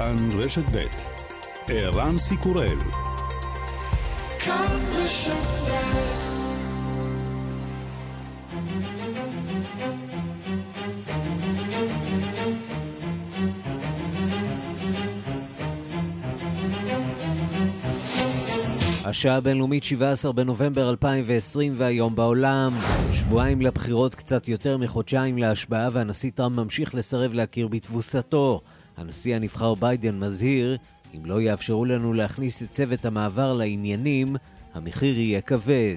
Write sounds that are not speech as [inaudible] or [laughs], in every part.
כאן רשת ב' ערן סיקורל כאן רשת השעה הבינלאומית 17 בנובמבר 2020 והיום בעולם. שבועיים לבחירות קצת יותר מחודשיים להשבעה והנשיא טראמפ ממשיך לסרב להכיר בתבוסתו. הנשיא הנבחר ביידן מזהיר, אם לא יאפשרו לנו להכניס את צוות המעבר לעניינים, המחיר יהיה כבד.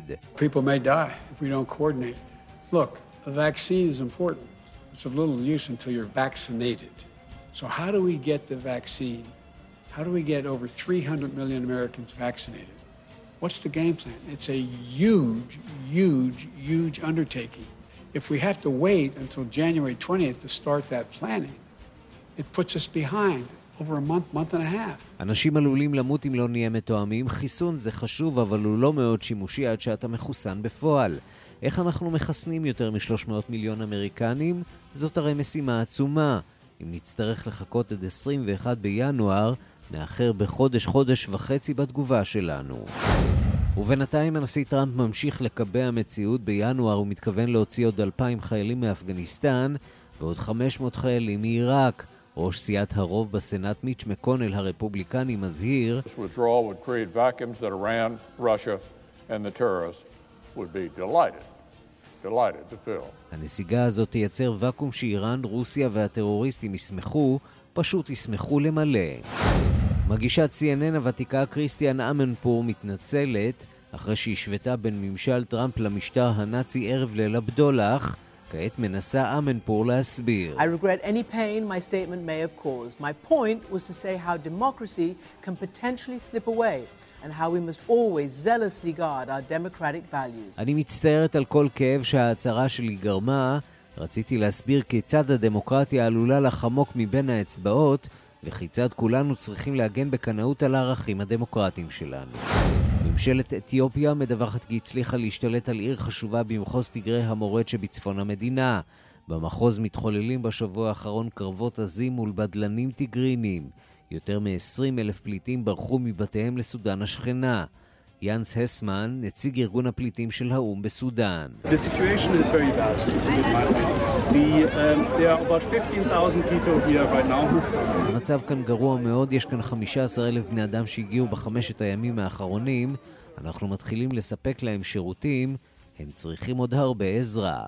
Look, a vaccine is important. It's of little use until you're vaccinated. So how do we get the vaccine? How do we get over 300 million Americans vaccinated? What's the game plan? It's a huge, huge, huge undertaking. If we have to wait until January 20th to start that planning, it puts us behind over a month, month and a half. אנשים עלולים למות אם לא נהיה מתואמים. חיסון זה חשוב, אבל הוא לא מאוד שימושי עד שאתה מחוסן בפועל. איך אנחנו מחסנים יותר מ-300 מיליון אמריקנים? זאת הרי משימה עצומה. אם נצטרך לחכות עד 21 בינואר, נאחר בחודש, חודש וחצי בתגובה שלנו. ובינתיים הנשיא טראמפ ממשיך לקבע מציאות. בינואר הוא מתכוון להוציא עוד 2,000 חיילים מאפגניסטן ועוד 500 חיילים מעיראק. ראש סיעת הרוב בסנאט מיץ' מקונל הרפובליקני מזהיר הנסיגה הזאת תייצר ואקום שאיראן, רוסיה והטרוריסטים ישמחו, פשוט ישמחו למלא. מגישת CNN הוותיקה קריסטיאן אמנפור מתנצלת אחרי שהשוותה בין ממשל טראמפ למשטר הנאצי ערב ליל הבדולח, כעת מנסה אמנפור להסביר. I regret any pain my statement may have caused. My point was to say how democracy can potentially slip away. and how we must always zealously guard our democratic values. אני מצטערת על כל כאב שההצהרה שלי גרמה. רציתי להסביר כיצד הדמוקרטיה עלולה לחמוק מבין האצבעות וכיצד כולנו צריכים להגן בקנאות על הערכים הדמוקרטיים שלנו. ממשלת אתיופיה מדווחת כי הצליחה להשתלט על עיר חשובה במחוז תגרי המורד שבצפון המדינה. במחוז מתחוללים בשבוע האחרון קרבות עזים מול בדלנים תיגרינים. יותר מ-20 אלף פליטים ברחו מבתיהם לסודן השכנה. יאנס הסמן, נציג ארגון הפליטים של האו"ם בסודאן. המצב כאן גרוע מאוד, יש כאן 15 אלף בני אדם שהגיעו בחמשת הימים האחרונים. אנחנו מתחילים לספק להם שירותים, הם צריכים עוד הרבה עזרה.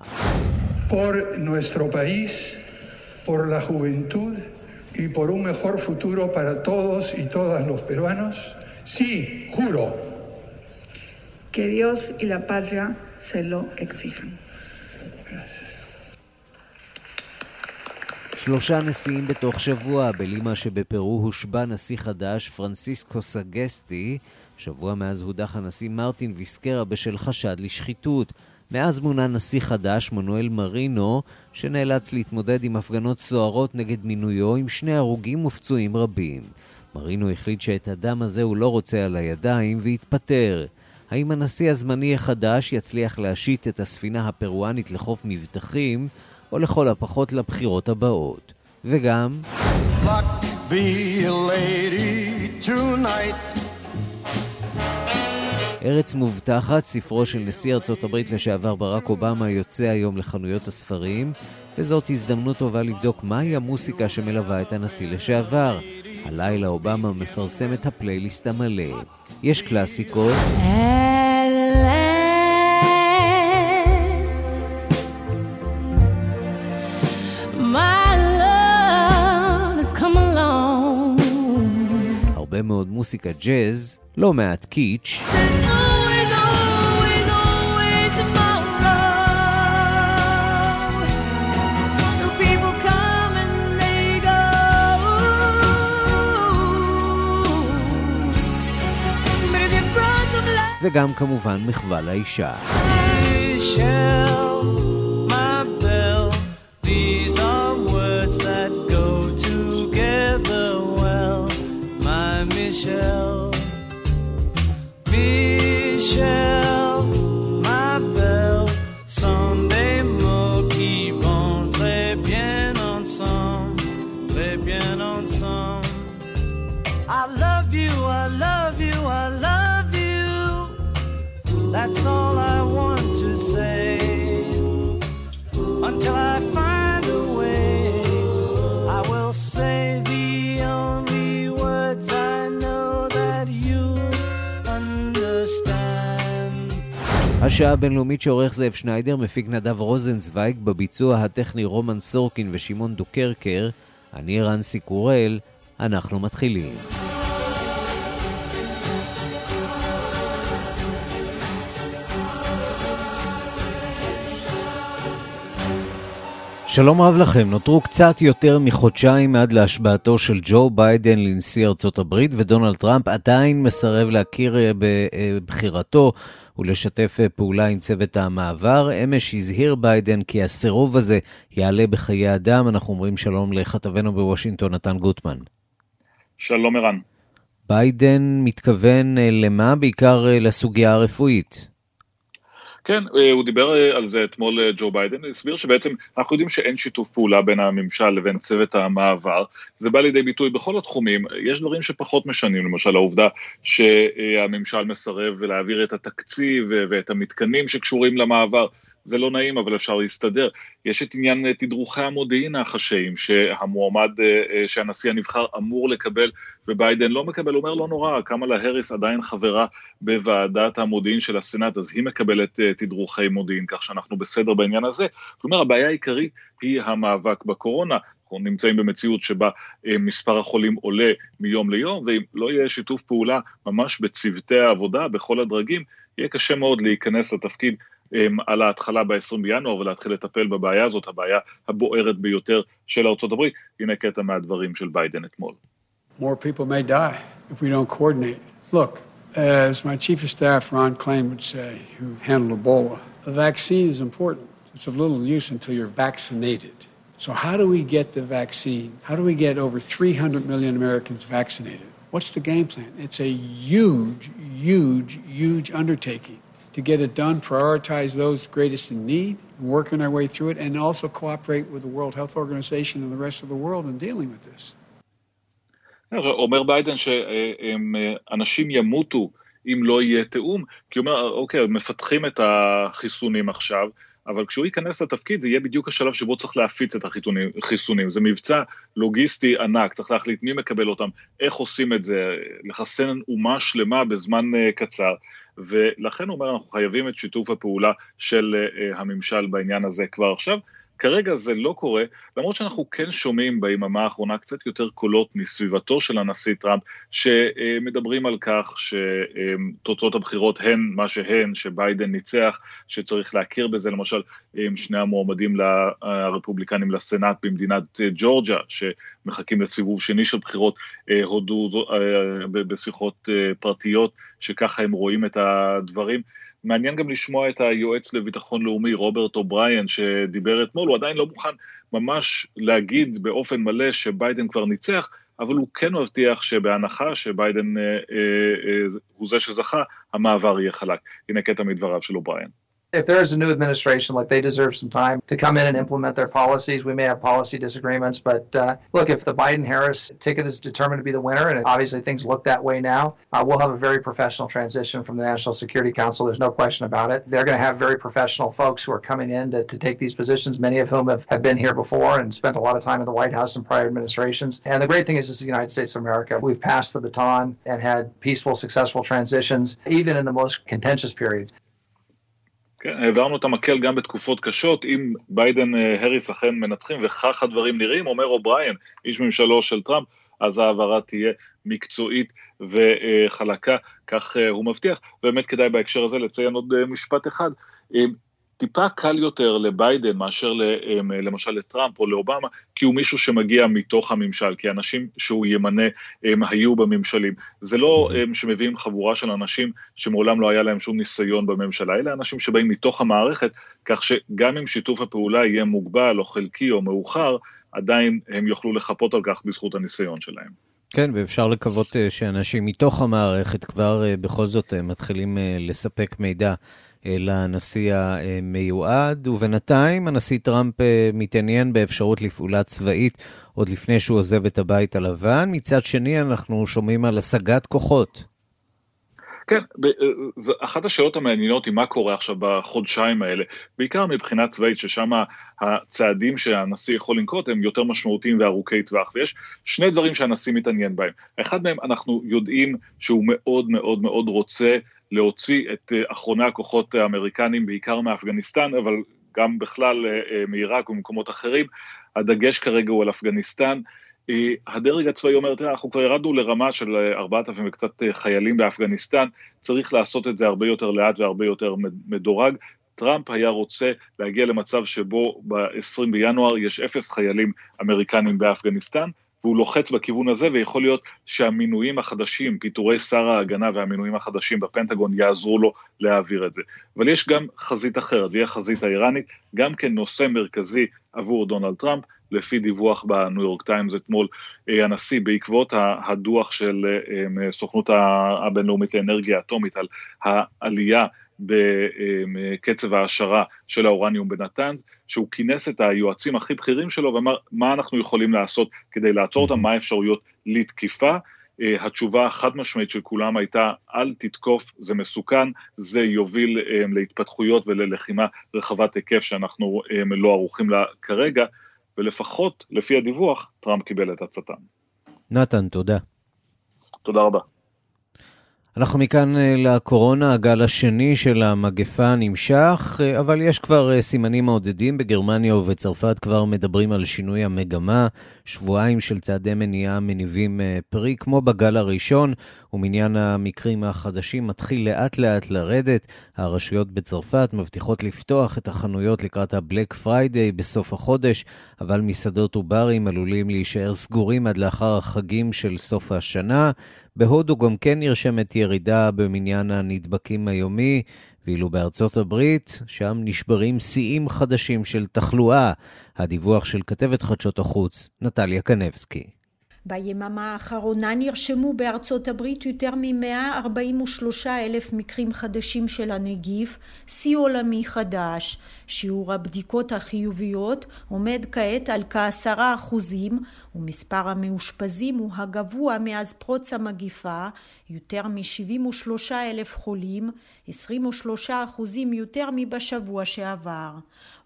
Por nuestro país, por la juventud y por un mejor futuro para todos y todas los peruanos, sí, juro. Que Dios y la patria se lo exijan. שלושה נשיאים בתוך שבוע, בלימה שבפרו הושבע נשיא חדש, פרנסיסקו סגסטי. שבוע מאז הודח הנשיא מרטין ויסקרה בשל חשד לשחיתות. מאז מונה נשיא חדש, מנואל מרינו, שנאלץ להתמודד עם הפגנות סוערות נגד מינויו עם שני הרוגים ופצועים רבים. מרינו החליט שאת הדם הזה הוא לא רוצה על הידיים והתפטר. האם הנשיא הזמני החדש יצליח להשית את הספינה הפרואנית לחוף מבטחים, או לכל הפחות לבחירות הבאות? וגם... ארץ מובטחת, ספרו של נשיא ארצות הברית לשעבר ברק אובמה יוצא היום לחנויות הספרים, וזאת הזדמנות טובה לבדוק מהי המוסיקה שמלווה את הנשיא לשעבר. הלילה אובמה מפרסם את הפלייליסט המלא. יש קלאסיקות. הרבה מאוד מוסיקה ג'אז, לא מעט קיץ'. וגם כמובן מחווה לאישה. Michelle. Michelle. השעה הבינלאומית שעורך זאב שניידר, מפיק נדב רוזנצוויג, בביצוע הטכני רומן סורקין ושמעון דוקרקר, אני ערן סיקורל, אנחנו מתחילים. שלום רב לכם, נותרו קצת יותר מחודשיים עד להשבעתו של ג'ו ביידן לנשיא ארצות הברית, ודונלד טראמפ עדיין מסרב להכיר אה, בבחירתו ולשתף אה, פעולה עם צוות המעבר. אמש הזהיר ביידן כי הסירוב הזה יעלה בחיי אדם. אנחנו אומרים שלום לכתבנו בוושינגטון, נתן גוטמן. שלום ערן. ביידן מתכוון אה, למה? בעיקר לסוגיה הרפואית. כן, אה, הוא דיבר אה, על זה אתמול אה, ג'ו ביידן, הסביר שבעצם אנחנו יודעים שאין שיתוף פעולה בין הממשל לבין צוות המעבר, זה בא לידי ביטוי בכל התחומים, יש דברים שפחות משנים, למשל העובדה שהממשל מסרב להעביר את התקציב ואת המתקנים שקשורים למעבר, זה לא נעים, אבל אפשר להסתדר. יש את עניין תדרוכי המודיעין החשאיים, שהמועמד, שהנשיא הנבחר אמור לקבל, וביידן לא מקבל, הוא אומר לא נורא, קמאלה האריס עדיין חברה בוועדת המודיעין של הסנאט, אז היא מקבלת תדרוכי מודיעין, כך שאנחנו בסדר בעניין הזה. כלומר, הבעיה העיקרית היא המאבק בקורונה. אנחנו נמצאים במציאות שבה מספר החולים עולה מיום ליום, ואם לא יהיה שיתוף פעולה ממש בצוותי העבודה, בכל הדרגים, יהיה קשה מאוד להיכנס לתפקיד על ההתחלה ב-20 בינואר ולהתחיל לטפל בבעיה הזאת, הבעיה הבוערת ביותר של הברית. הנה קטע מהדברים של ביידן אתמול. More people may die if we don't coordinate. Look, as my chief of staff, Ron Klain, would say, who handled Ebola, a vaccine is important. It's of little use until you're vaccinated. So, how do we get the vaccine? How do we get over 300 million Americans vaccinated? What's the game plan? It's a huge, huge, huge undertaking. To get it done, prioritize those greatest in need, working our way through it, and also cooperate with the World Health Organization and the rest of the world in dealing with this. אומר ביידן שאנשים ימותו אם לא יהיה תיאום, כי הוא אומר, אוקיי, מפתחים את החיסונים עכשיו, אבל כשהוא ייכנס לתפקיד זה יהיה בדיוק השלב שבו צריך להפיץ את החיסונים. זה מבצע לוגיסטי ענק, צריך להחליט מי מקבל אותם, איך עושים את זה, לחסן אומה שלמה בזמן קצר. ולכן הוא אומר, אנחנו חייבים את שיתוף הפעולה של הממשל בעניין הזה כבר עכשיו. כרגע זה לא קורה, למרות שאנחנו כן שומעים ביממה האחרונה קצת יותר קולות מסביבתו של הנשיא טראמפ, שמדברים על כך שתוצאות הבחירות הן מה שהן, שביידן ניצח, שצריך להכיר בזה, למשל שני המועמדים הרפובליקנים לסנאט במדינת ג'ורג'ה, שמחכים לסיבוב שני של בחירות, הודו בשיחות פרטיות, שככה הם רואים את הדברים. מעניין גם לשמוע את היועץ לביטחון לאומי, רוברט אובריין, שדיבר אתמול, הוא עדיין לא מוכן ממש להגיד באופן מלא שביידן כבר ניצח, אבל הוא כן מבטיח שבהנחה שביידן אה, אה, אה, הוא זה שזכה, המעבר יהיה חלק. הנה קטע מדבריו של אובריין. If there is a new administration, like they deserve some time to come in and implement their policies. We may have policy disagreements, but uh, look, if the Biden Harris ticket is determined to be the winner, and obviously things look that way now, uh, we'll have a very professional transition from the National Security Council. There's no question about it. They're going to have very professional folks who are coming in to, to take these positions, many of whom have, have been here before and spent a lot of time in the White House in prior administrations. And the great thing is, this is the United States of America. We've passed the baton and had peaceful, successful transitions, even in the most contentious periods. כן, העברנו את המקל גם בתקופות קשות, אם ביידן הריס אכן מנצחים וכך הדברים נראים, אומר אובריין, איש ממשלו של טראמפ, אז ההעברה תהיה מקצועית וחלקה, כך הוא מבטיח. באמת כדאי בהקשר הזה לציין עוד משפט אחד. טיפה קל יותר לביידן מאשר למשל לטראמפ או לאובמה, כי הוא מישהו שמגיע מתוך הממשל, כי אנשים שהוא ימנה הם היו בממשלים. זה לא הם שמביאים חבורה של אנשים שמעולם לא היה להם שום ניסיון בממשלה, אלה אנשים שבאים מתוך המערכת, כך שגם אם שיתוף הפעולה יהיה מוגבל או חלקי או מאוחר, עדיין הם יוכלו לחפות על כך בזכות הניסיון שלהם. כן, ואפשר לקוות שאנשים מתוך המערכת כבר בכל זאת מתחילים לספק מידע לנשיא המיועד, ובינתיים הנשיא טראמפ מתעניין באפשרות לפעולה צבאית עוד לפני שהוא עוזב את הבית הלבן. מצד שני, אנחנו שומעים על השגת כוחות. כן, אה, אחת השאלות המעניינות היא מה קורה עכשיו בחודשיים האלה, בעיקר מבחינה צבאית, ששם הצעדים שהנשיא יכול לנקוט הם יותר משמעותיים וארוכי טווח, ויש שני דברים שהנשיא מתעניין בהם. אחד מהם, אנחנו יודעים שהוא מאוד מאוד מאוד רוצה להוציא את אה, אחרוני הכוחות האמריקנים, בעיקר מאפגניסטן, אבל גם בכלל אה, מעיראק וממקומות אחרים. הדגש כרגע הוא על אפגניסטן. אה, הדרג הצבאי אומר, תראה, אנחנו כבר ירדנו לרמה של 4,000 אה, וקצת אה, חיילים באפגניסטן, צריך לעשות את זה הרבה יותר לאט והרבה יותר מדורג. טראמפ היה רוצה להגיע למצב שבו ב-20 בינואר יש אפס חיילים אמריקנים באפגניסטן, והוא לוחץ בכיוון הזה, ויכול להיות שהמינויים החדשים, פיטורי שר ההגנה והמינויים החדשים בפנטגון יעזרו לו להעביר את זה. אבל יש גם חזית אחרת, והיא החזית האיראנית, גם כן נושא מרכזי עבור דונלד טראמפ, לפי דיווח בניו יורק טיימס אתמול, אה, הנשיא, בעקבות הדוח של אה, סוכנות הבינלאומית לאנרגיה אטומית על העלייה בקצב ההעשרה של האורניום בנתנז, שהוא כינס את היועצים הכי בכירים שלו ואמר מה אנחנו יכולים לעשות כדי לעצור אותם, מה האפשרויות לתקיפה. Uh, התשובה החד משמעית של כולם הייתה, אל תתקוף, זה מסוכן, זה יוביל um, להתפתחויות וללחימה רחבת היקף שאנחנו um, לא ערוכים לה כרגע, ולפחות לפי הדיווח, טראמפ קיבל את עצתם. נתן, תודה. תודה רבה. אנחנו מכאן אה, לקורונה, הגל השני של המגפה נמשך, אה, אבל יש כבר אה, סימנים מעודדים. בגרמניה ובצרפת כבר מדברים על שינוי המגמה. שבועיים של צעדי מניעה מניבים פרי, כמו בגל הראשון, ומניין המקרים החדשים מתחיל לאט לאט לרדת. הרשויות בצרפת מבטיחות לפתוח את החנויות לקראת ה Black Friday בסוף החודש, אבל מסעדות וברים עלולים להישאר סגורים עד לאחר החגים של סוף השנה. בהודו גם כן נרשמת ירידה במניין הנדבקים היומי, ואילו בארצות הברית, שם נשברים שיאים חדשים של תחלואה. הדיווח של כתבת חדשות החוץ, נטליה קנבסקי. ביממה האחרונה נרשמו בארצות הברית יותר מ-143 אלף מקרים חדשים של הנגיף, שיא עולמי חדש. שיעור הבדיקות החיוביות עומד כעת על כעשרה אחוזים, ומספר המאושפזים הוא הגבוה מאז פרוץ המגיפה, יותר מ-73 אלף חולים, 23 אחוזים יותר מבשבוע שעבר.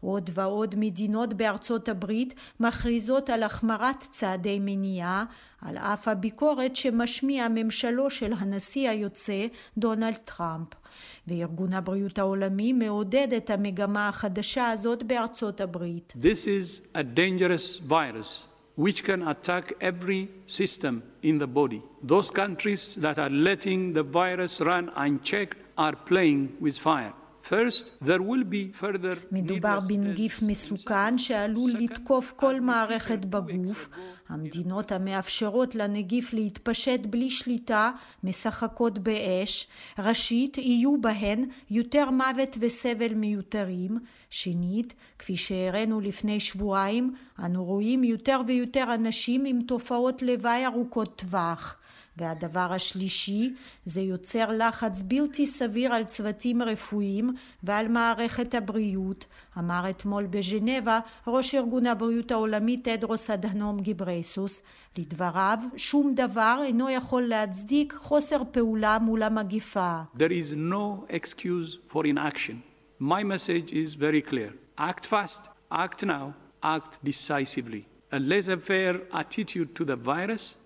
עוד ועוד מדינות בארצות הברית מכריזות על החמרת צעדי מניעה, על אף הביקורת שמשמיע ממשלו של הנשיא היוצא דונלד טראמפ. וארגון הבריאות העולמי מעודד את המגמה החדשה הזאת בארצות הברית. This is a dangerous virus. which can attack every system in the body. Those countries that are letting the virus run unchecked are playing with fire. מדובר בנגיף מסוכן שעלול לתקוף כל מערכת בגוף. המדינות המאפשרות לנגיף להתפשט בלי שליטה משחקות באש. ראשית, יהיו בהן יותר מוות וסבל מיותרים. שנית, כפי שהראינו לפני שבועיים, אנו רואים יותר ויותר אנשים עם תופעות לוואי ארוכות טווח. והדבר השלישי, זה יוצר לחץ בלתי סביר על צוותים רפואיים ועל מערכת הבריאות, אמר אתמול בז'נבה ראש ארגון הבריאות העולמי תדרוס אדנום גיברייסוס. לדבריו, שום דבר אינו יכול להצדיק חוסר פעולה מול המגיפה. There is no excuse for inaction. My message is very clear. Act fast, act now, act decisively. A laissez-faire attitude to the virus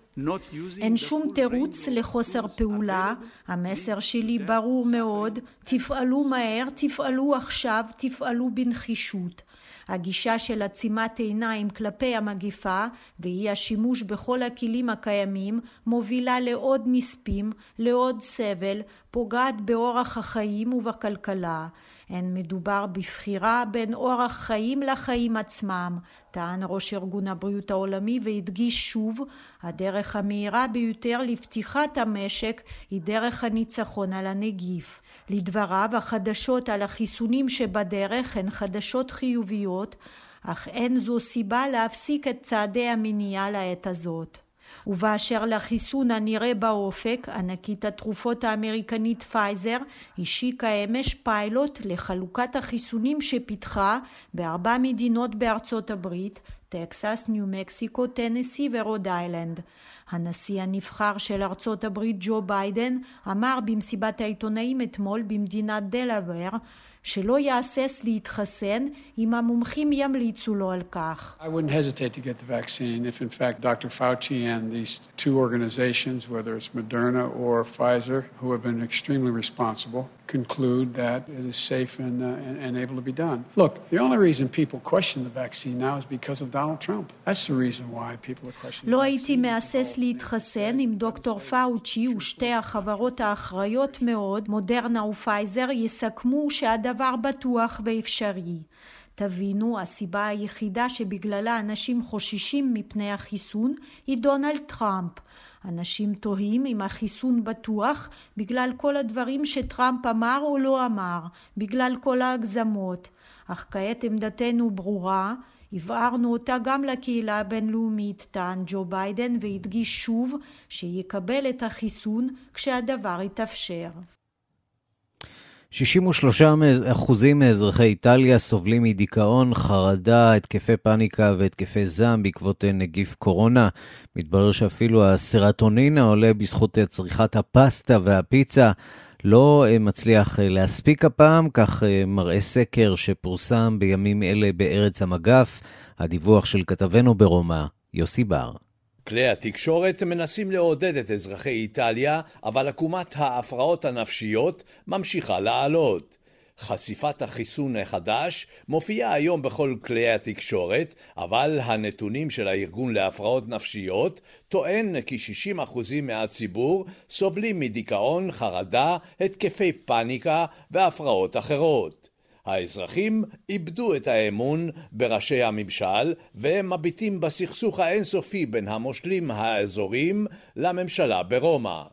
אין שום תירוץ לחוסר פעולה, המסר שלי ברור מאוד, תפעלו מהר, תפעלו עכשיו, תפעלו בנחישות. הגישה של עצימת עיניים כלפי המגיפה ואי השימוש בכל הכלים הקיימים מובילה לעוד נספים, לעוד סבל, פוגעת באורח החיים ובכלכלה. אין מדובר בבחירה בין אורח חיים לחיים עצמם, טען ראש ארגון הבריאות העולמי והדגיש שוב, הדרך המהירה ביותר לפתיחת המשק היא דרך הניצחון על הנגיף. לדבריו, החדשות על החיסונים שבדרך הן חדשות חיוביות, אך אין זו סיבה להפסיק את צעדי המניעה לעת הזאת. ובאשר לחיסון הנראה באופק, ענקית התרופות האמריקנית פייזר השיקה אמש פיילוט לחלוקת החיסונים שפיתחה בארבע מדינות בארצות הברית, טקסס, ניו מקסיקו, טנסי ורוד איילנד. הנשיא הנבחר של ארצות הברית ג'ו ביידן אמר במסיבת העיתונאים אתמול במדינת דלוור שלא יהסס להתחסן אם המומחים ימליצו לו על כך. I wouldn't hesitate to get the vaccine if in fact Dr. Fauci and these two organizations, whether it's Moderna or Pfizer, who have been extremely responsible, conclude that it is safe and, uh, and, able to be done. Look, the only reason people question the vaccine now is because of Donald Trump. That's the reason why people are questioning לא הייתי מהסס להתחסן אם דוקטור פאוצ'י ושתי החברות האחראיות מאוד, מודרנה ופייזר, יסכמו שהדבר בטוח ואפשרי. תבינו, הסיבה היחידה שבגללה אנשים חוששים מפני החיסון היא דונלד טראמפ. אנשים תוהים אם החיסון בטוח בגלל כל הדברים שטראמפ אמר או לא אמר, בגלל כל ההגזמות. אך כעת עמדתנו ברורה, הבהרנו אותה גם לקהילה הבינלאומית, טען ג'ו ביידן והדגיש שוב שיקבל את החיסון כשהדבר יתאפשר. 63 אחוזים מאזרחי איטליה סובלים מדיכאון, חרדה, התקפי פאניקה והתקפי זעם בעקבות נגיף קורונה. מתברר שאפילו הסרטונין העולה בזכות צריכת הפסטה והפיצה לא מצליח להספיק הפעם, כך מראה סקר שפורסם בימים אלה בארץ המגף. הדיווח של כתבנו ברומא, יוסי בר. כלי התקשורת מנסים לעודד את אזרחי איטליה, אבל עקומת ההפרעות הנפשיות ממשיכה לעלות. חשיפת החיסון החדש מופיעה היום בכל כלי התקשורת, אבל הנתונים של הארגון להפרעות נפשיות טוען כי 60% מהציבור סובלים מדיכאון, חרדה, התקפי פאניקה והפרעות אחרות. האזרחים איבדו את האמון בראשי הממשל והם מביטים בסכסוך האינסופי בין המושלים האזורים לממשלה ברומא.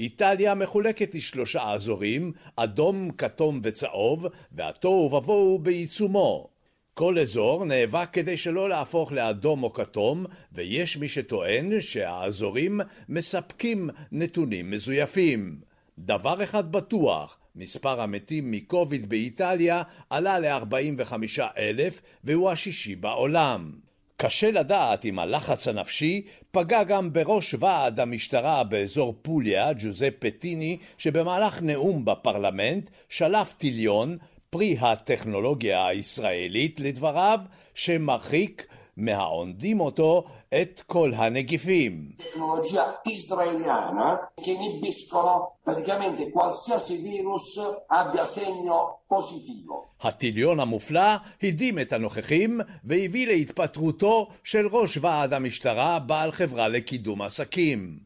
איטליה מחולקת לשלושה אזורים, אדום, כתום וצהוב, והתוהו ובוהו בעיצומו. כל אזור נאבק כדי שלא להפוך לאדום או כתום, ויש מי שטוען שהאזורים מספקים נתונים מזויפים. דבר אחד בטוח, מספר המתים מקוביד באיטליה עלה ל-45 אלף והוא השישי בעולם. קשה לדעת אם הלחץ הנפשי פגע גם בראש ועד המשטרה באזור פוליה, ג'וזפ פטיני, שבמהלך נאום בפרלמנט שלף טיליון, פרי הטכנולוגיה הישראלית לדבריו, שמרחיק מהעונדים אותו את כל הנגיפים. Tecnologia israeliana che inibiscono praticamente qualsiasi virus abbia segno positivo. הטיליון המופלא הדהים את הנוכחים והביא להתפטרותו של ראש ועד המשטרה בעל חברה לקידום עסקים.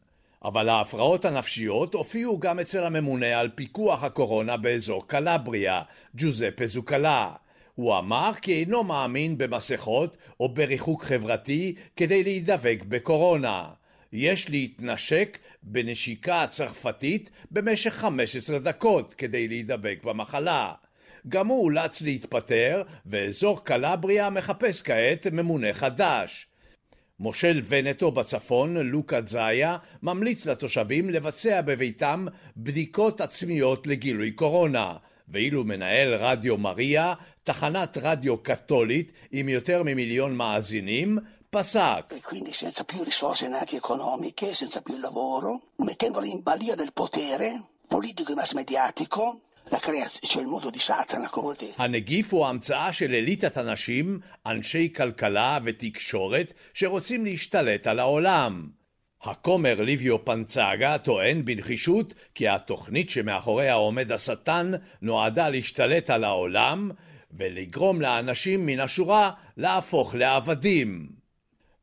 אבל ההפרעות הנפשיות הופיעו גם אצל הממונה על פיקוח הקורונה באזור קלבריה, ג'וזפה זוקלה. הוא אמר כי אינו מאמין במסכות או בריחוק חברתי כדי להידבק בקורונה. יש להתנשק בנשיקה הצרפתית במשך 15 דקות כדי להידבק במחלה. גם הוא אולץ להתפטר, ואזור קלבריה מחפש כעת ממונה חדש. מושל ונטו בצפון, לוקה זאיה, ממליץ לתושבים לבצע בביתם בדיקות עצמיות לגילוי קורונה. ואילו מנהל רדיו מריה, תחנת רדיו קתולית עם יותר ממיליון מאזינים, פסק. Quindi senza più risorse neanche economiche, senza più lavoro, mettendoli in balia del potere politico e mass mediatico, la creazione, cioè il mondo di Satana, come te. הנגיף הוא המצאה של אליטת אנשים, אנשי כלכלה ותקשורת, שרוצים להשתלט על העולם. הכומר ליביו פנצגה טוען בנחישות כי התוכנית שמאחוריה עומד השטן נועדה להשתלט על העולם ולגרום לאנשים מן השורה להפוך לעבדים.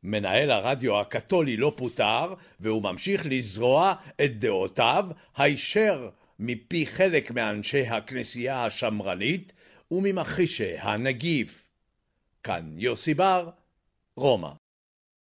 מנהל הרדיו הקתולי לא פוטר והוא ממשיך לזרוע את דעותיו הישר מפי חלק מאנשי הכנסייה השמרנית וממכחישי הנגיף. כאן יוסי בר, רומא.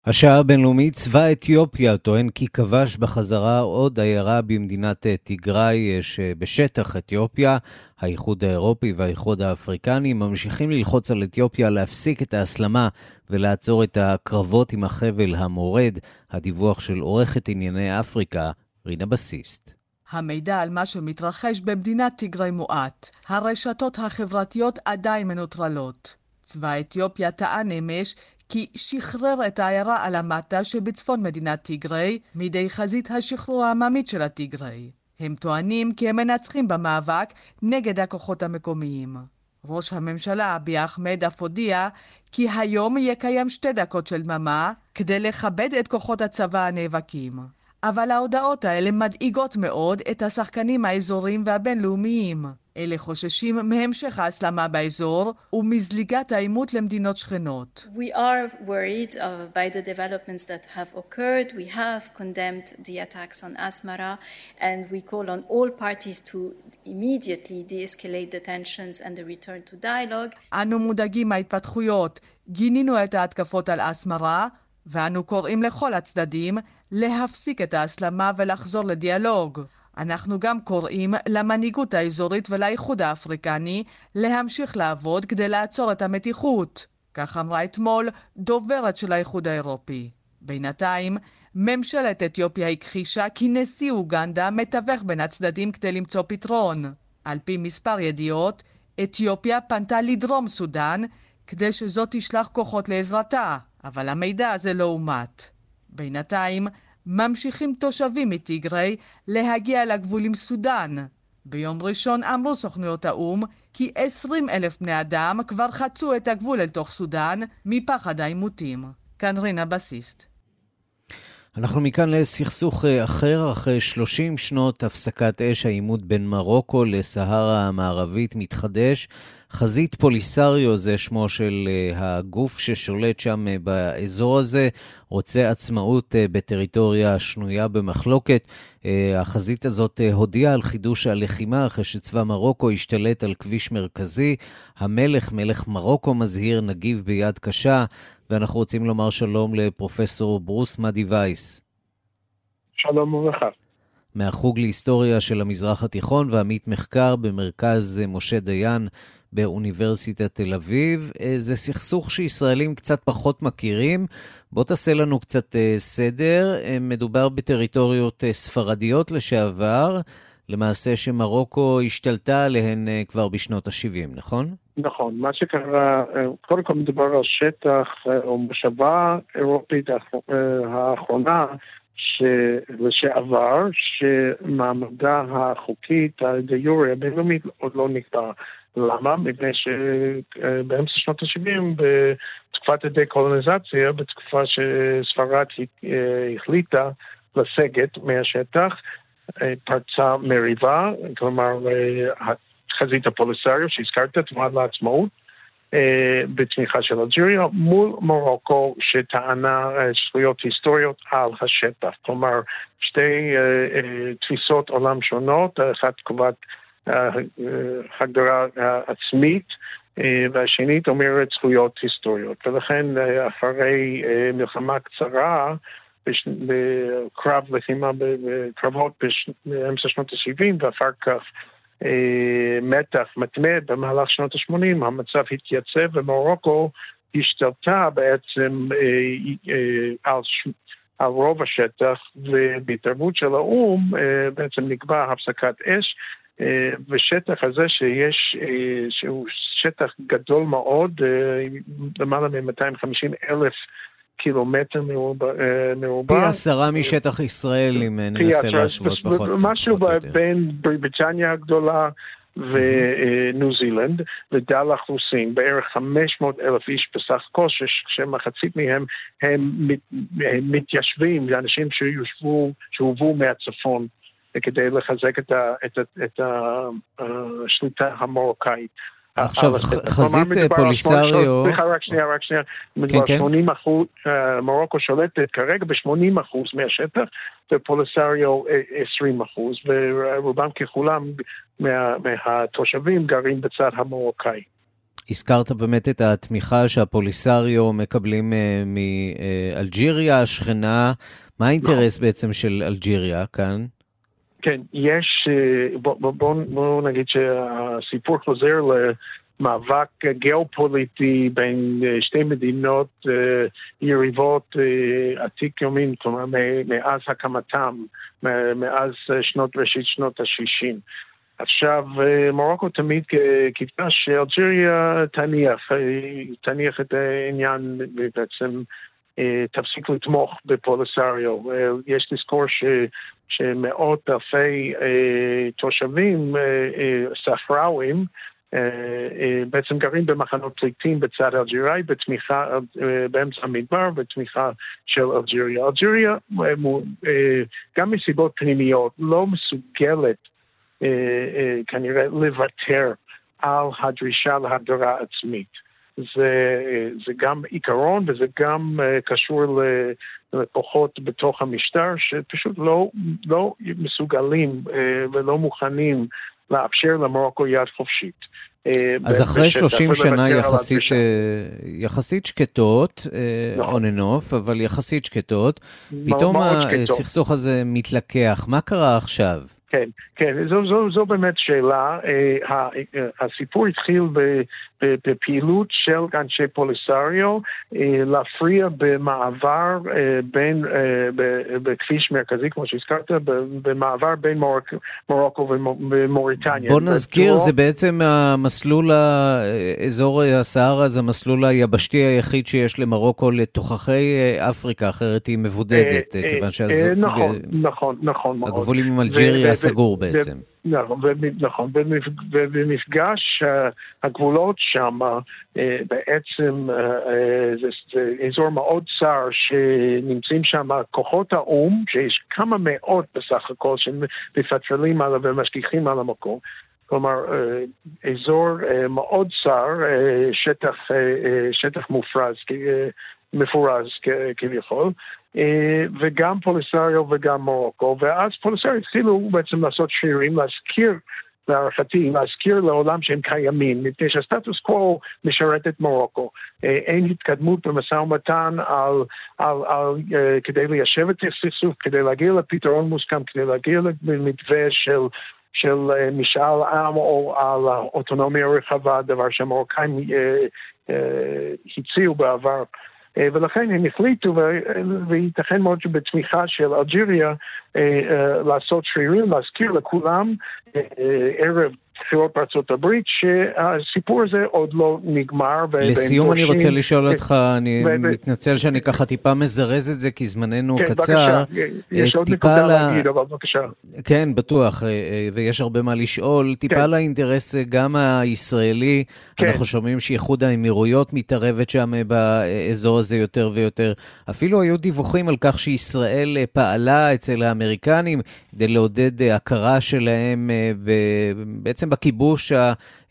השעה הבינלאומית, צבא אתיופיה טוען כי כבש בחזרה עוד עיירה במדינת תיגראי שבשטח אתיופיה. האיחוד האירופי והאיחוד האפריקני ממשיכים ללחוץ על אתיופיה להפסיק את ההסלמה ולעצור את הקרבות עם החבל המורד. הדיווח של עורכת ענייני אפריקה, רינה בסיסט. המידע על מה שמתרחש במדינת תיגראי מועט. הרשתות החברתיות עדיין מנוטרלות. צבא אתיופיה טען אמש כי שחרר את העיירה אלמטה שבצפון מדינת תיגראי מידי חזית השחרור העממית של התיגראי. הם טוענים כי הם מנצחים במאבק נגד הכוחות המקומיים. ראש הממשלה אבי אחמד אף הודיע כי היום יקיים שתי דקות של דממה כדי לכבד את כוחות הצבא הנאבקים. אבל ההודעות האלה מדאיגות מאוד את השחקנים האזוריים והבינלאומיים. אלה חוששים מהמשך ההסלמה באזור ומזליגת העימות למדינות שכנות. We are worried uh, by the developments that have occurred. We have condemned the attacks on Asmara and we call on all parties to immediately de-escalate the tensions and the return to dialogue. אנו מודאגים מההתפתחויות. גינינו את ההתקפות על אסמרה ואנו קוראים לכל הצדדים להפסיק את ההסלמה ולחזור לדיאלוג. אנחנו גם קוראים למנהיגות האזורית ולאיחוד האפריקני להמשיך לעבוד כדי לעצור את המתיחות. כך אמרה אתמול דוברת של האיחוד האירופי. בינתיים, ממשלת אתיופיה הכחישה כי נשיא אוגנדה מתווך בין הצדדים כדי למצוא פתרון. על פי מספר ידיעות, אתיופיה פנתה לדרום סודאן כדי שזאת תשלח כוחות לעזרתה, אבל המידע הזה לא אומת. בינתיים, ממשיכים תושבים מטיגריי להגיע לגבול עם סודאן. ביום ראשון אמרו סוכנויות האו"ם כי 20 אלף בני אדם כבר חצו את הגבול אל תוך סודאן מפחד העימותים. כאן רינה בסיסט. אנחנו מכאן לסכסוך אחר, אחרי 30 שנות הפסקת אש, העימות בין מרוקו לסהרה המערבית מתחדש. חזית פוליסריו זה שמו של הגוף ששולט שם באזור הזה, רוצה עצמאות בטריטוריה שנויה במחלוקת. החזית הזאת הודיעה על חידוש הלחימה אחרי שצבא מרוקו השתלט על כביש מרכזי. המלך, מלך מרוקו מזהיר, נגיב ביד קשה, ואנחנו רוצים לומר שלום לפרופסור ברוס מדי וייס. שלום וברכה. מהחוג להיסטוריה של המזרח התיכון ועמית מחקר במרכז משה דיין באוניברסיטת תל אביב. זה סכסוך שישראלים קצת פחות מכירים. בוא תעשה לנו קצת סדר. מדובר בטריטוריות ספרדיות לשעבר, למעשה שמרוקו השתלטה עליהן כבר בשנות ה-70, נכון? נכון. מה שקרה, קודם כל מדובר על שטח או מושבה אירופית האחרונה, לשעבר, שמעמדה החוקית, דה יורי הבינלאומית, עוד לא נקבע. למה? מפני שבאמצע שנות ה-70, בתקופת הדה-קולוניזציה, בתקופה שספרד החליטה לסגת מהשטח, פרצה מריבה, כלומר חזית הפוליסריו שהזכרת, תנועת לעצמאות, בתמיכה של אלג'יריה, מול מרוקו שטענה זכויות היסטוריות על השטח. כלומר, שתי תפיסות עולם שונות, אחת קובעת הגדרה עצמית, והשנית אומרת זכויות היסטוריות. ולכן אחרי מלחמה קצרה, בקרב לחימה, בקרבות באמצע שנות ה-70 ואחר כך מתח מתמד במהלך שנות ה-80, המצב התייצב ומרוקו השתלטה בעצם על, על רוב השטח ובהתערבות של האו"ם בעצם נקבע הפסקת אש ושטח הזה שיש, שהוא שטח גדול מאוד, למעלה מ-250 אלף קילומטר מרובע. פי עשרה משטח ישראל, אם ננסה להשוות פחות. משהו בין בריטניה הגדולה וניו זילנד ודל אחוזים, בערך 500 אלף איש בסך הכל, שמחצית מהם הם מתיישבים, זה אנשים שהובאו מהצפון. כדי לחזק את השליטה המרוקאית. עכשיו, חזית פוליסריו... סליחה, רק שנייה, רק שנייה. מדובר כן, 80 אחוז, מרוקו שולטת כרגע ב-80 אחוז מהשטח, ופוליסריו 20 אחוז, ורובם ככולם מה, מהתושבים גרים בצד המרוקאי. הזכרת באמת את התמיכה שהפוליסריו מקבלים מאלג'יריה השכנה. מה האינטרס בעצם של אלג'יריה כאן? כן, יש, בואו בוא, בוא, נגיד שהסיפור חוזר למאבק גיאופוליטי בין שתי מדינות יריבות עתיק יומין, כלומר מאז הקמתם, מאז שנות ראשית שנות ה-60. עכשיו, מרוקו תמיד קיוותה שאלג'יריה תניח, תניח את העניין בעצם תפסיק לתמוך בפוליסריו. יש לזכור ש, שמאות אלפי תושבים ספראווים בעצם גרים במחנות פליטים בצד אלג'יראי בתמיכה באמצע המדבר בתמיכה של אלג'יריה. אלג'יריה גם מסיבות פנימיות לא מסוגלת כנראה לוותר על הדרישה להגדרה עצמית. זה, זה גם עיקרון וזה גם קשור לכוחות בתוך המשטר שפשוט לא, לא מסוגלים ולא לאפשר לאפשר למרוקו יד חופשית. אז אחרי 30 שנה יחסית, יחסית שקטות, on and off, אבל יחסית שקטות, פתאום הסכסוך הזה מתלקח. מה קרה עכשיו? כן, כן, זו, זו, זו באמת שאלה. הסיפור התחיל בפעילות של אנשי פוליסריו להפריע במעבר בין, בכביש מרכזי, כמו שהזכרת, במעבר בין מורק, מורוקו ומוריטניה. בוא נזכיר, זה בעצם המסלול, אזור הסהרה זה המסלול היבשתי היחיד שיש למרוקו לתוככי אפריקה, אחרת היא מבודדת, כיוון שהזו... נכון, נכון, נכון עם אלג'יריה סגור בעצם. נכון, נכון, ובמפגש הגבולות שם בעצם זה, זה אזור מאוד צר שנמצאים שם כוחות האו"ם, שיש כמה מאות בסך הכל שמפטרלים עליו ומשגיחים על המקום. כלומר, אזור מאוד צר, שטח, שטח מופרז, מפורז כביכול, וגם פוליסריו וגם מרוקו, ואז פוליסריו התחילו בעצם לעשות שירים, להזכיר להערכתי, להזכיר לעולם שהם קיימים, מפני שהסטטוס קוו משרת את מרוקו. אין התקדמות במשא ומתן על, על, על, על, כדי ליישב את הסכסוך, כדי להגיע לפתרון מוסכם, כדי להגיע למתווה של של משאל עם או על אוטונומיה רחבה, דבר שהמרוקאים הציעו בעבר. ולכן הם החליטו, וייתכן מאוד שבתמיכה של אלג'יריה, לעשות שרירים, להזכיר לכולם ערב בחירות בארצות הברית, שהסיפור הזה עוד לא נגמר. לסיום אני רוצה לשאול אותך, אני מתנצל שאני ככה טיפה מזרז את זה, כי זמננו כן, קצר. בבקשה, יש עוד נקודה להגיד, אבל בבקשה. כן, בטוח, ויש הרבה מה לשאול. טיפה לאינטרס גם הישראלי, אנחנו שומעים שאיחוד האמירויות מתערבת שם באזור הזה יותר ויותר. אפילו היו דיווחים על כך שישראל פעלה אצל האמריקנים כדי לעודד הכרה שלהם בעצם בכיבוש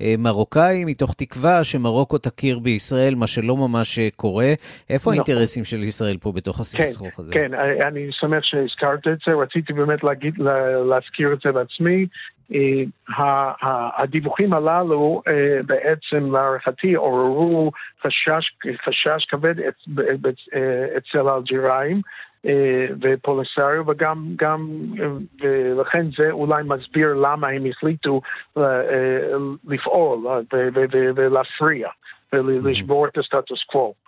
המרוקאי, מתוך תקווה שמרוקו תכיר בישראל, מה שלא ממש קורה. איפה נכון. האינטרסים של ישראל פה בתוך הסכסוך הזה? כן, אני שמח שהזכרת את זה, רציתי באמת להגיד, להזכיר את זה בעצמי. הדיווחים הללו בעצם להערכתי עוררו חשש, חשש כבד אצל האלג'יראים. ופוליסריו, וגם, גם, ולכן זה אולי מסביר למה הם החליטו לפעול ולהפריע ולשבור את הסטטוס קוו.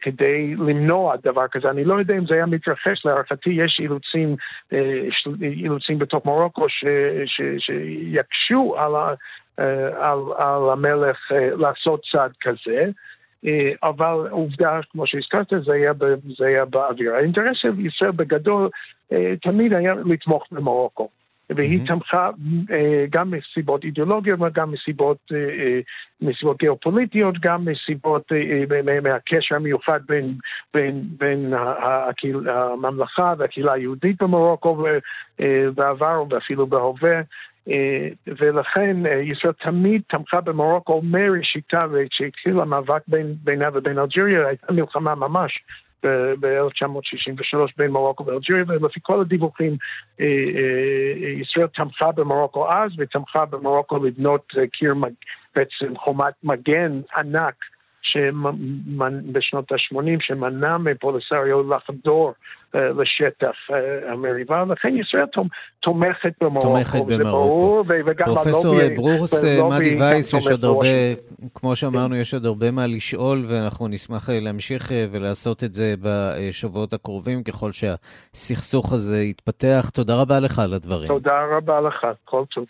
כדי למנוע דבר כזה. אני לא יודע אם זה היה מתרחש, להערכתי יש אילוצים, אילוצים בתוך מרוקו שיקשו על, על, על המלך לעשות צעד כזה. אבל עובדה, כמו שהזכרת, זה היה, זה היה באוויר. האינטרס של ישראל בגדול תמיד היה לתמוך במרוקו. והיא mm-hmm. תמכה גם מסיבות אידיאולוגיות וגם מסיבות, מסיבות גיאופוליטיות, גם מסיבות, מהקשר המיוחד בין, בין, בין הקהיל, הממלכה והקהילה היהודית במרוקו בעבר ואפילו בהווה. ולכן ישראל תמיד תמכה במרוקו מראשיתה וכשהתחיל המאבק בין, בינה ובין אלג'יריה הייתה מלחמה ממש ב-1963 בין מרוקו ואלג'יריה, ולפי כל הדיווחים ישראל תמכה במרוקו אז ותמכה במרוקו לבנות קיר, בעצם חומת מגן ענק בשנות ה-80 שמנע מפוליסריו לחדור לשטח המריבה, לכן ישראל תומכת במרוקו. תומכת במרוקו. פרופסור ברוס, מדי וייס, יש עוד הרבה, כמו שאמרנו, יש עוד הרבה מה לשאול, ואנחנו נשמח להמשיך ולעשות את זה בשבועות הקרובים, ככל שהסכסוך הזה יתפתח. תודה רבה לך על הדברים. תודה רבה לך, כל טוב.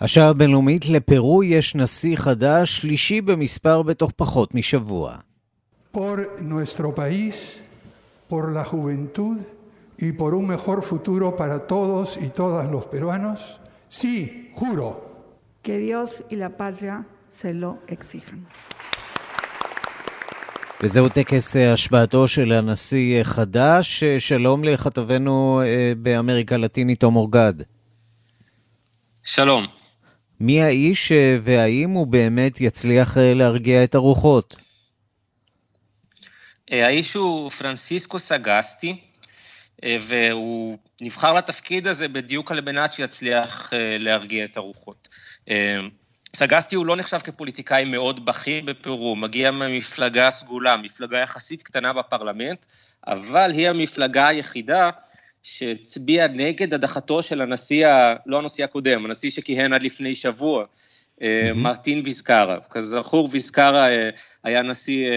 השעה הבינלאומית לפרו יש נשיא חדש, שלישי במספר בתוך פחות משבוע. Por nuestro país, por la juventud y por un mejor futuro para todos y todas los peruanos, sí, juro. Que Dios y la patria se lo exijan. וזהו טקס השבעתו של הנשיא חדש. שלום לכתבנו באמריקה הלטינית, תום אורגד. שלום. מי האיש והאם הוא באמת יצליח להרגיע את הרוחות? האיש הוא פרנסיסקו סגסטי, והוא נבחר לתפקיד הזה בדיוק על מנת שיצליח להרגיע את הרוחות. סגסטי הוא לא נחשב כפוליטיקאי מאוד בכיר בפרו, מגיע ממפלגה סגולה, מפלגה יחסית קטנה בפרלמנט, אבל היא המפלגה היחידה שהצביע נגד הדחתו של הנשיא, לא הנשיא הקודם, הנשיא שכיהן עד לפני שבוע, mm-hmm. מרטין ויסקרה. כזכור, ויסקרה היה נשיא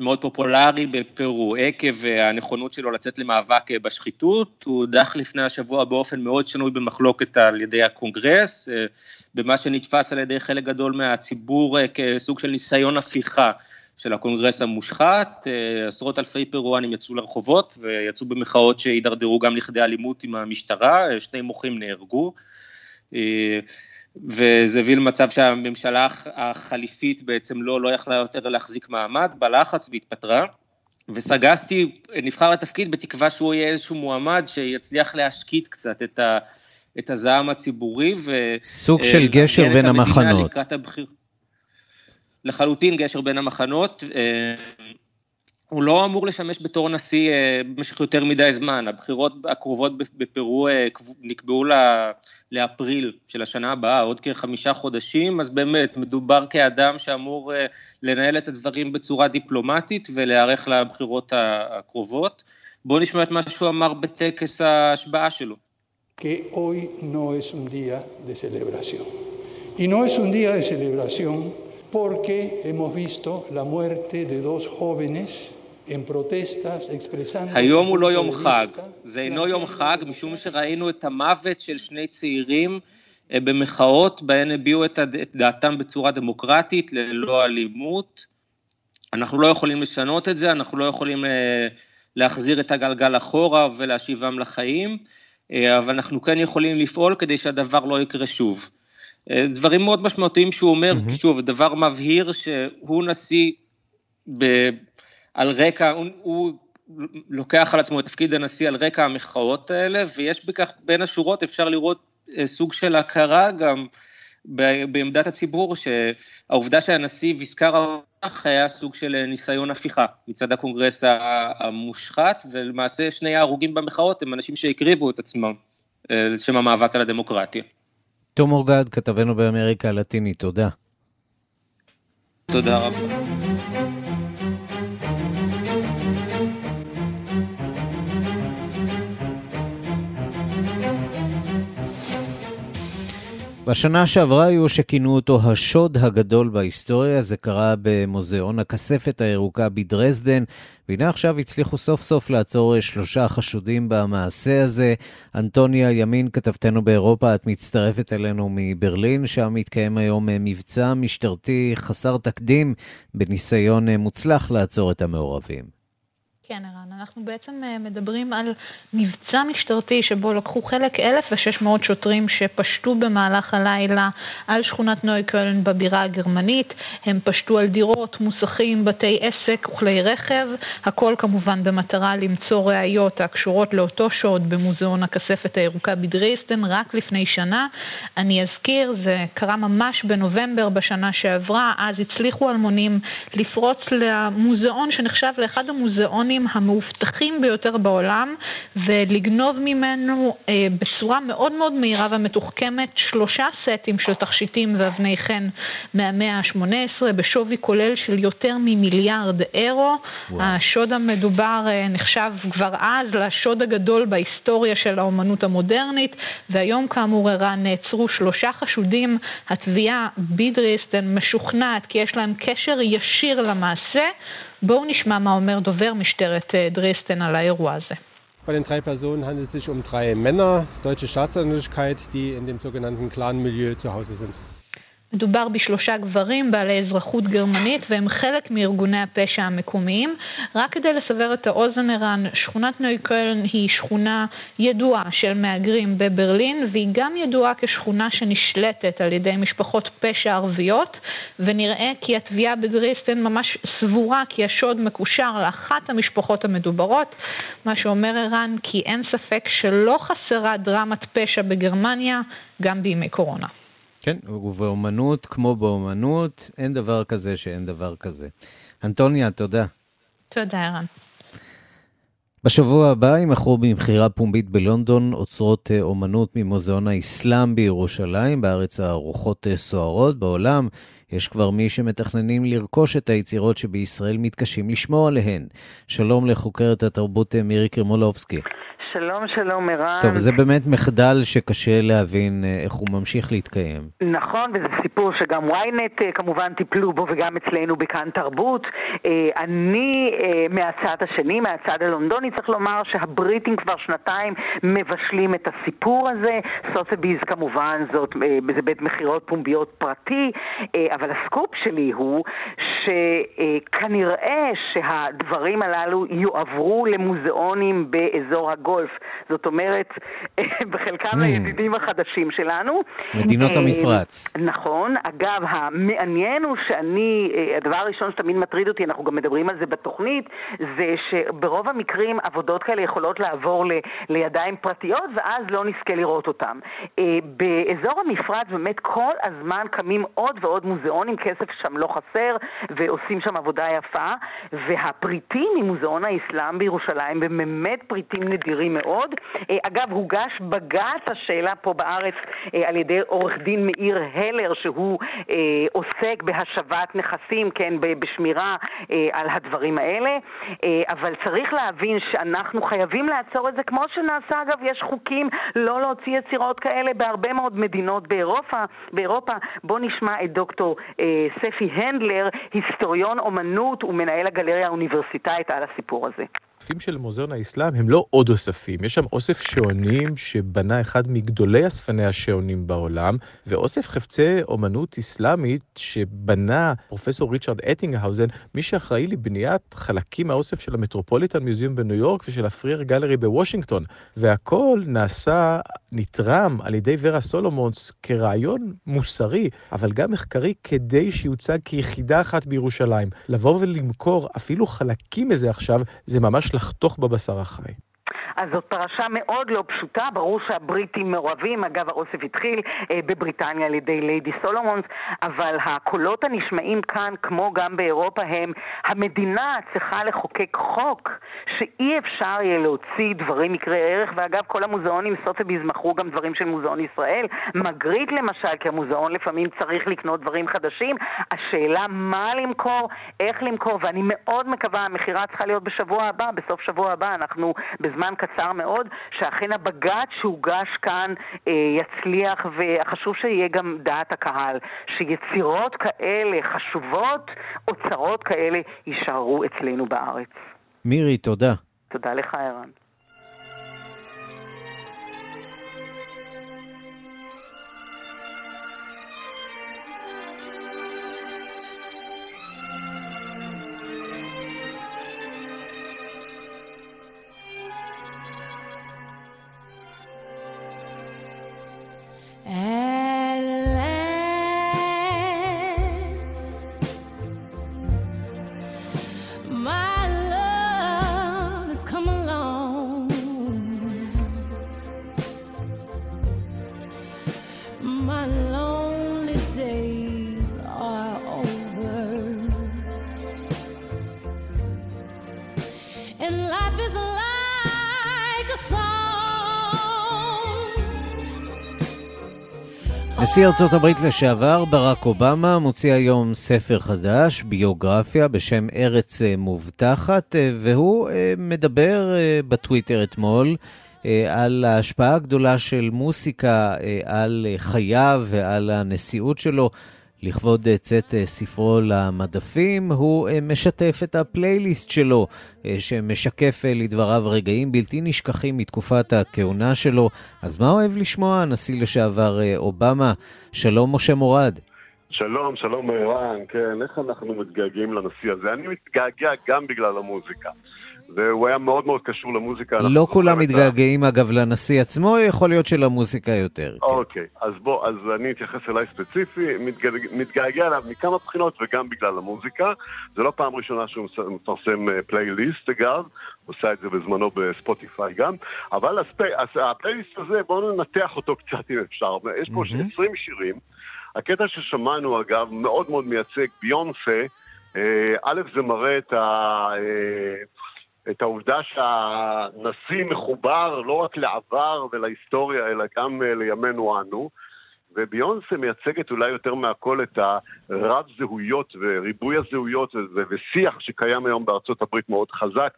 מאוד פופולרי בפרו, עקב הנכונות שלו לצאת למאבק בשחיתות, הוא הודח לפני השבוע באופן מאוד שנוי במחלוקת על ידי הקונגרס, במה שנתפס על ידי חלק גדול מהציבור כסוג של ניסיון הפיכה. של הקונגרס המושחת, עשרות אלפי פרואנים יצאו לרחובות ויצאו במחאות שהידרדרו גם לכדי אלימות עם המשטרה, שני מוחים נהרגו, וזה הביא למצב שהממשלה החליפית בעצם לא, לא יכלה יותר להחזיק מעמד, בלחץ והתפטרה, וסגסטי נבחר לתפקיד בתקווה שהוא יהיה איזשהו מועמד שיצליח להשקיט קצת את, ה, את הזעם הציבורי. ו, סוג של גשר בין המחנות. לחלוטין גשר בין המחנות, הוא לא אמור לשמש בתור נשיא במשך יותר מדי זמן, הבחירות הקרובות בפרו נקבעו לאפריל של השנה הבאה, עוד כחמישה חודשים, אז באמת מדובר כאדם שאמור לנהל את הדברים בצורה דיפלומטית ולהיערך לבחירות הקרובות. בואו נשמע את מה שהוא אמר בטקס ההשבעה שלו. Que hoy no es un día de celebración. Y no porque hemos visto la muerte de dos jóvenes en protestas expresando... היום הוא לא יום חג, זה אינו יום חג משום שראינו את המוות של שני צעירים במחאות בהן הביעו את דעתם בצורה דמוקרטית, ללא אלימות. אנחנו לא יכולים לשנות את זה, אנחנו לא יכולים להחזיר את הגלגל אחורה ולהשיבם לחיים, אבל אנחנו כן יכולים לפעול כדי שהדבר לא יקרה שוב. דברים מאוד משמעותיים שהוא אומר, mm-hmm. שוב, דבר מבהיר שהוא נשיא ב, על רקע, הוא, הוא לוקח על עצמו את תפקיד הנשיא על רקע המחאות האלה, ויש בכך, בין השורות אפשר לראות סוג של הכרה גם בעמדת הציבור, שהעובדה שהנשיא ויסקר היה סוג של ניסיון הפיכה מצד הקונגרס המושחת, ולמעשה שני ההרוגים במחאות הם אנשים שהקריבו את עצמם לשם המאבק על הדמוקרטיה. תום אורגד, כתבנו באמריקה הלטינית, תודה. תודה רבה. בשנה שעברה היו שכינו אותו השוד הגדול בהיסטוריה, זה קרה במוזיאון הכספת הירוקה בדרזדן, והנה עכשיו הצליחו סוף סוף לעצור שלושה חשודים במעשה הזה. אנטוניה ימין, כתבתנו באירופה, את מצטרפת אלינו מברלין, שם מתקיים היום מבצע משטרתי חסר תקדים בניסיון מוצלח לעצור את המעורבים. כן, ערן, אנחנו בעצם אה, מדברים על מבצע משטרתי שבו לקחו חלק 1,600 שוטרים שפשטו במהלך הלילה על שכונת נוי קולן בבירה הגרמנית. הם פשטו על דירות, מוסכים, בתי עסק וכלי רכב, הכל כמובן במטרה למצוא ראיות הקשורות לאותו שוד במוזיאון הכספת הירוקה בדריסטן רק לפני שנה. אני אזכיר, זה קרה ממש בנובמבר בשנה שעברה, אז הצליחו אלמונים לפרוץ למוזיאון שנחשב לאחד המוזיאונים המאובטחים ביותר בעולם ולגנוב ממנו אה, בצורה מאוד מאוד מהירה ומתוחכמת שלושה סטים של תכשיטים ואבני חן מהמאה ה-18 בשווי כולל של יותר ממיליארד אירו. וואו. השוד המדובר אה, נחשב כבר אז לשוד הגדול בהיסטוריה של האומנות המודרנית והיום כאמור ערן נעצרו שלושה חשודים. התביעה בידריסטן משוכנעת כי יש להם קשר ישיר למעשה. בואו נשמע מה אומר דובר משטרת דרסדן על האירוע הזה. Bei den drei Personen handelt es sich um drei Männer deutsche Staatsangehörigkeit, die in dem sogenannten Clan-Milieu zu Hause sind. מדובר בשלושה גברים בעלי אזרחות גרמנית והם חלק מארגוני הפשע המקומיים. רק כדי לסבר את האוזן ערן, שכונת נויקולן היא שכונה ידועה של מהגרים בברלין והיא גם ידועה כשכונה שנשלטת על ידי משפחות פשע ערביות ונראה כי התביעה בדריסטן ממש סבורה כי השוד מקושר לאחת המשפחות המדוברות, מה שאומר ערן כי אין ספק שלא חסרה דרמת פשע בגרמניה גם בימי קורונה. כן, ובאומנות, כמו באומנות, אין דבר כזה שאין דבר כזה. אנטוניה, תודה. תודה, ערן. בשבוע הבא יימכרו במכירה פומבית בלונדון אוצרות אה, אומנות ממוזיאון האסלאם בירושלים, בארץ הרוחות אה, סוערות. בעולם יש כבר מי שמתכננים לרכוש את היצירות שבישראל מתקשים לשמור עליהן. שלום לחוקרת התרבות אה, מירי קרמולובסקי. שלום, שלום, ערן. טוב, זה באמת מחדל שקשה להבין אה, איך הוא ממשיך להתקיים. נכון, וזה סיפור שגם ynet אה, כמובן טיפלו בו וגם אצלנו בכאן תרבות. אה, אני מהצד השני, מהצד הלונדוני, צריך לומר שהבריטים כבר שנתיים מבשלים את הסיפור הזה. סוטביז כמובן, זאת, זה בית מכירות פומביות פרטי, אבל הסקופ שלי הוא שכנראה שהדברים הללו יועברו למוזיאונים באזור הגול. גולף. זאת אומרת, [laughs] בחלקם mm. הידידים החדשים שלנו. מדינות אה, המפרץ. נכון. אגב, המעניין הוא שאני, אה, הדבר הראשון שתמיד מטריד אותי, אנחנו גם מדברים על זה בתוכנית, זה שברוב המקרים עבודות כאלה יכולות לעבור ל, לידיים פרטיות, ואז לא נזכה לראות אותם. אה, באזור המפרץ באמת כל הזמן קמים עוד ועוד מוזיאונים, כסף שם לא חסר, ועושים שם עבודה יפה, והפריטים ממוזיאון האסלאם בירושלים הם באמת פריטים נדירים. מאוד. אה, אגב, הוגש בג"ץ השאלה פה בארץ אה, על ידי עורך דין מאיר הלר, שהוא אה, עוסק בהשבת נכסים, כן, בשמירה על הדברים האלה. אבל צריך להבין שאנחנו חייבים לעצור את זה, כמו שנעשה, אגב, יש חוקים לא להוציא יצירות כאלה בהרבה מאוד מדינות באירופה. באירופה. בואו נשמע את דוקטור ספי הנדלר, היסטוריון אומנות ומנהל הגלריה האוניברסיטאית על הסיפור הזה. האוספים של מוזיאון האסלאם הם לא עוד אוספים, יש שם אוסף שעונים שבנה אחד מגדולי אספני השעונים בעולם, ואוסף חפצי אומנות אסלאמית שבנה פרופסור ריצ'רד אטינגהאוזן, מי שאחראי לבניית חלקים מהאוסף של המטרופוליטן מיוזיאום בניו יורק ושל הפרייר גלרי בוושינגטון. והכל נעשה, נתרם על ידי ורה סולומונס כרעיון מוסרי, אבל גם מחקרי, כדי שיוצג כיחידה אחת בירושלים. לבוא ולמכור אפילו חלקים מזה עכשיו, זה ממש לחתוך בבשר החי. אז זאת פרשה מאוד לא פשוטה, ברור שהבריטים מעורבים, אגב האוסף התחיל אה, בבריטניה על ידי ליידי סולומונס, אבל הקולות הנשמעים כאן, כמו גם באירופה, הם המדינה צריכה לחוקק חוק שאי אפשר יהיה להוציא דברים מקרי ערך, ואגב כל המוזיאונים סוטביז מכרו גם דברים של מוזיאון ישראל, מגריט למשל, כי המוזיאון לפעמים צריך לקנות דברים חדשים, השאלה מה למכור, איך למכור, ואני מאוד מקווה, המכירה צריכה להיות בשבוע הבא, בסוף שבוע הבא, אנחנו בזמן קצר מאוד, שאכן הבג"ץ שהוגש כאן אה, יצליח, וחשוב שיהיה גם דעת הקהל, שיצירות כאלה חשובות, אוצרות כאלה, יישארו אצלנו בארץ. מירי, תודה. תודה לך, ערן. נשיא ארצות הברית לשעבר, ברק אובמה, מוציא היום ספר חדש, ביוגרפיה, בשם ארץ אה, מובטחת, אה, והוא אה, מדבר בטוויטר אתמול על ההשפעה הגדולה של מוסיקה על חייו ועל הנשיאות שלו. לכבוד אה, צאת אה, ספרו למדפים, הוא אה, משתף את הפלייליסט שלו, שמשקף לדבריו רגעים בלתי נשכחים מתקופת הכהונה שלו. אז מה אוהב לשמוע הנשיא לשעבר אובמה? שלום, משה מורד. שלום, שלום ערן, כן, איך אנחנו מתגעגעים לנשיא הזה? אני מתגעגע גם בגלל המוזיקה. והוא היה מאוד מאוד קשור למוזיקה. לא כולם מתגעגעים אגב לנשיא עצמו, יכול להיות שלמוזיקה יותר. כן. אוקיי, כן. אז בוא, אז אני אתייחס אליי ספציפי, מתגעגע אליו מכמה בחינות וגם בגלל המוזיקה. זה לא פעם ראשונה שהוא מפרסם פלייליסט אה, אגב, הוא עושה את זה בזמנו בספוטיפיי גם, אבל הפלייליסט הזה, בואו ננתח אותו קצת אם אפשר. יש פה 20 שירים. הקטע ששמענו אגב מאוד מאוד מייצג ביונסה, אה, א', זה מראה את ה... אה, את העובדה שהנשיא מחובר לא רק לעבר ולהיסטוריה, אלא גם אה, לימינו אנו. וביונסה מייצגת אולי יותר מהכל את הרב זהויות וריבוי הזהויות ושיח שקיים היום בארצות הברית מאוד חזק.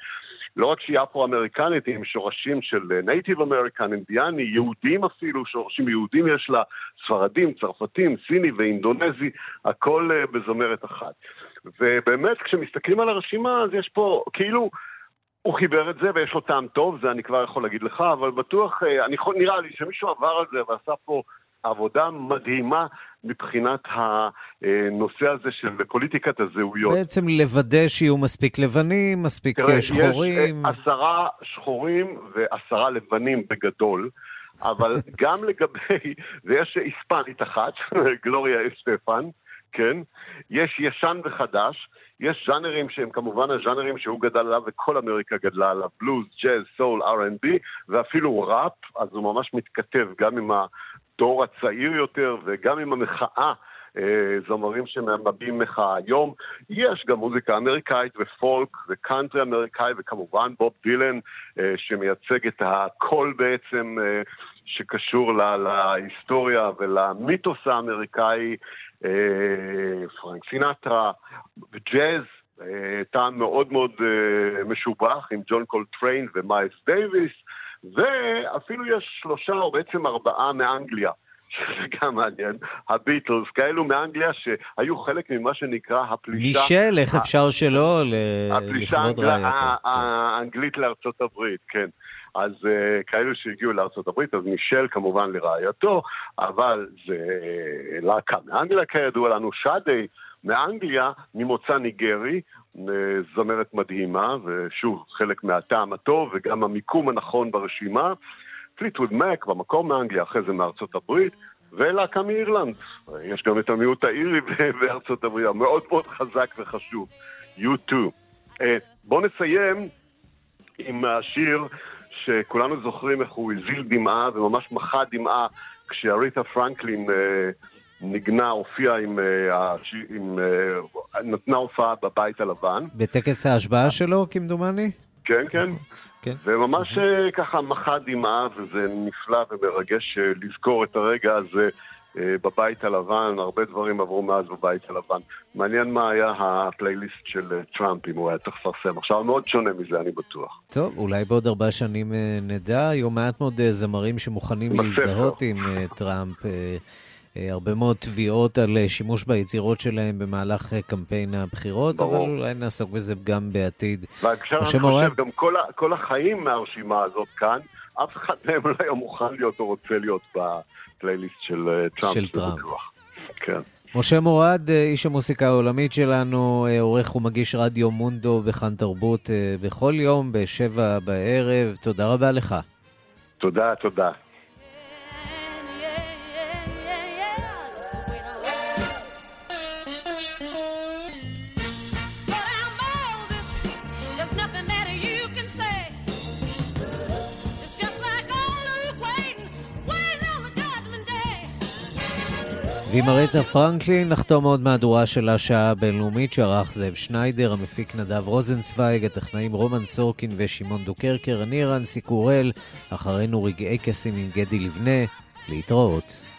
לא רק שהיא אפרו-אמריקנית, היא עם שורשים של Native American, אינדיאני, יהודים אפילו, שורשים יהודים יש לה, ספרדים, צרפתים, סיני ואינדונזי, הכל אה, בזמרת אחת. ובאמת, כשמסתכלים על הרשימה, אז יש פה כאילו הוא חיבר את זה ויש לו טעם טוב, זה אני כבר יכול להגיד לך, אבל בטוח, אה, אני יכול, נראה לי שמישהו עבר על זה ועשה פה עבודה מדהימה מבחינת הנושא הזה של פוליטיקת הזהויות. בעצם לוודא שיהיו מספיק לבנים, מספיק תראה, שחורים. יש אה, עשרה שחורים ועשרה לבנים בגדול. אבל [laughs] גם לגבי, ויש היספנית אחת, [laughs] גלוריה אסטפן, כן? יש ישן וחדש, יש ז'אנרים שהם כמובן הז'אנרים שהוא גדל עליו וכל אמריקה גדלה עליו, בלוז, ג'אז, סול, R&B ואפילו ראפ, אז הוא ממש מתכתב גם עם הדור הצעיר יותר וגם עם המחאה. אה, זמרים שמביעים מחאה היום. יש גם מוזיקה אמריקאית ופולק וקאנטרי אמריקאי וכמובן בוב דילן אה, שמייצג את הקול בעצם אה, שקשור להיסטוריה ולמיתוס האמריקאי פרנק סינטרה, וג'אז, אה, טעם מאוד מאוד אה, משובח עם ג'ון קולטריין ומייס דייוויס, ואפילו יש שלושה או בעצם ארבעה מאנגליה. שזה גם מעניין, הביטלס, כאלו מאנגליה שהיו חלק ממה שנקרא הפלישה... מישל, איך אפשר שלא לכבוד רעייתו? הפלישה האנגלית לארצות הברית, כן. אז uh, כאלו שהגיעו הברית, אז מישל כמובן לרעייתו, אבל זה uh, להקה מאנגליה כידוע לנו, שדי מאנגליה, ממוצא ניגרי, uh, זמרת מדהימה, ושוב, חלק מהטעם הטוב וגם המיקום הנכון ברשימה. פליטווד מק במקום מאנגליה, אחרי זה מארצות הברית, ולהקה מאירלנד. יש גם את המיעוט האירי בארצות הברית, המאוד מאוד חזק וחשוב, U2. Uh, בואו נסיים עם השיר שכולנו זוכרים איך הוא הזיל דמעה וממש מחה דמעה כשאריתה פרנקלין אה, נגנה, הופיעה עם, אה, עם אה, נתנה הופעה בבית הלבן. בטקס ההשבעה שלו, כמדומני? כן, כן. כן. וממש ככה מחה דמעה, וזה נפלא ומרגש לזכור את הרגע הזה בבית הלבן, הרבה דברים עברו מאז בבית הלבן. מעניין מה היה הפלייליסט של אה, טראמפ, אם הוא היה צריך לפרסם. עכשיו, מאוד שונה מזה, אני בטוח. טוב, אולי בעוד ארבע שנים אה, נדע. היו מעט מאוד זמרים שמוכנים להזדהות עם טראמפ. הרבה מאוד תביעות על שימוש ביצירות שלהם במהלך קמפיין הבחירות, ברור. אבל אולי נעסוק בזה גם בעתיד. בהקשר אני חושב, גם כל, כל החיים מהרשימה הזאת כאן, אף אחד מהם לא היה מוכן להיות או רוצה להיות בפלייליסט של אה, טראמפ. של טראמפ. כן. משה מורד, אה, איש המוסיקה העולמית שלנו, אה, עורך ומגיש רדיו מונדו בכאן תרבות בכל יום בשבע בערב. תודה רבה לך. תודה, תודה. ועם ארטה פרנקלין נחתום עוד מהדורה של השעה הבינלאומית שערך זאב שניידר, המפיק נדב רוזנצוויג, הטכנאים רומן סורקין ושמעון דוקרקר, אני רנסי קורל, אחרינו רגעי קסים עם גדי לבנה, להתראות.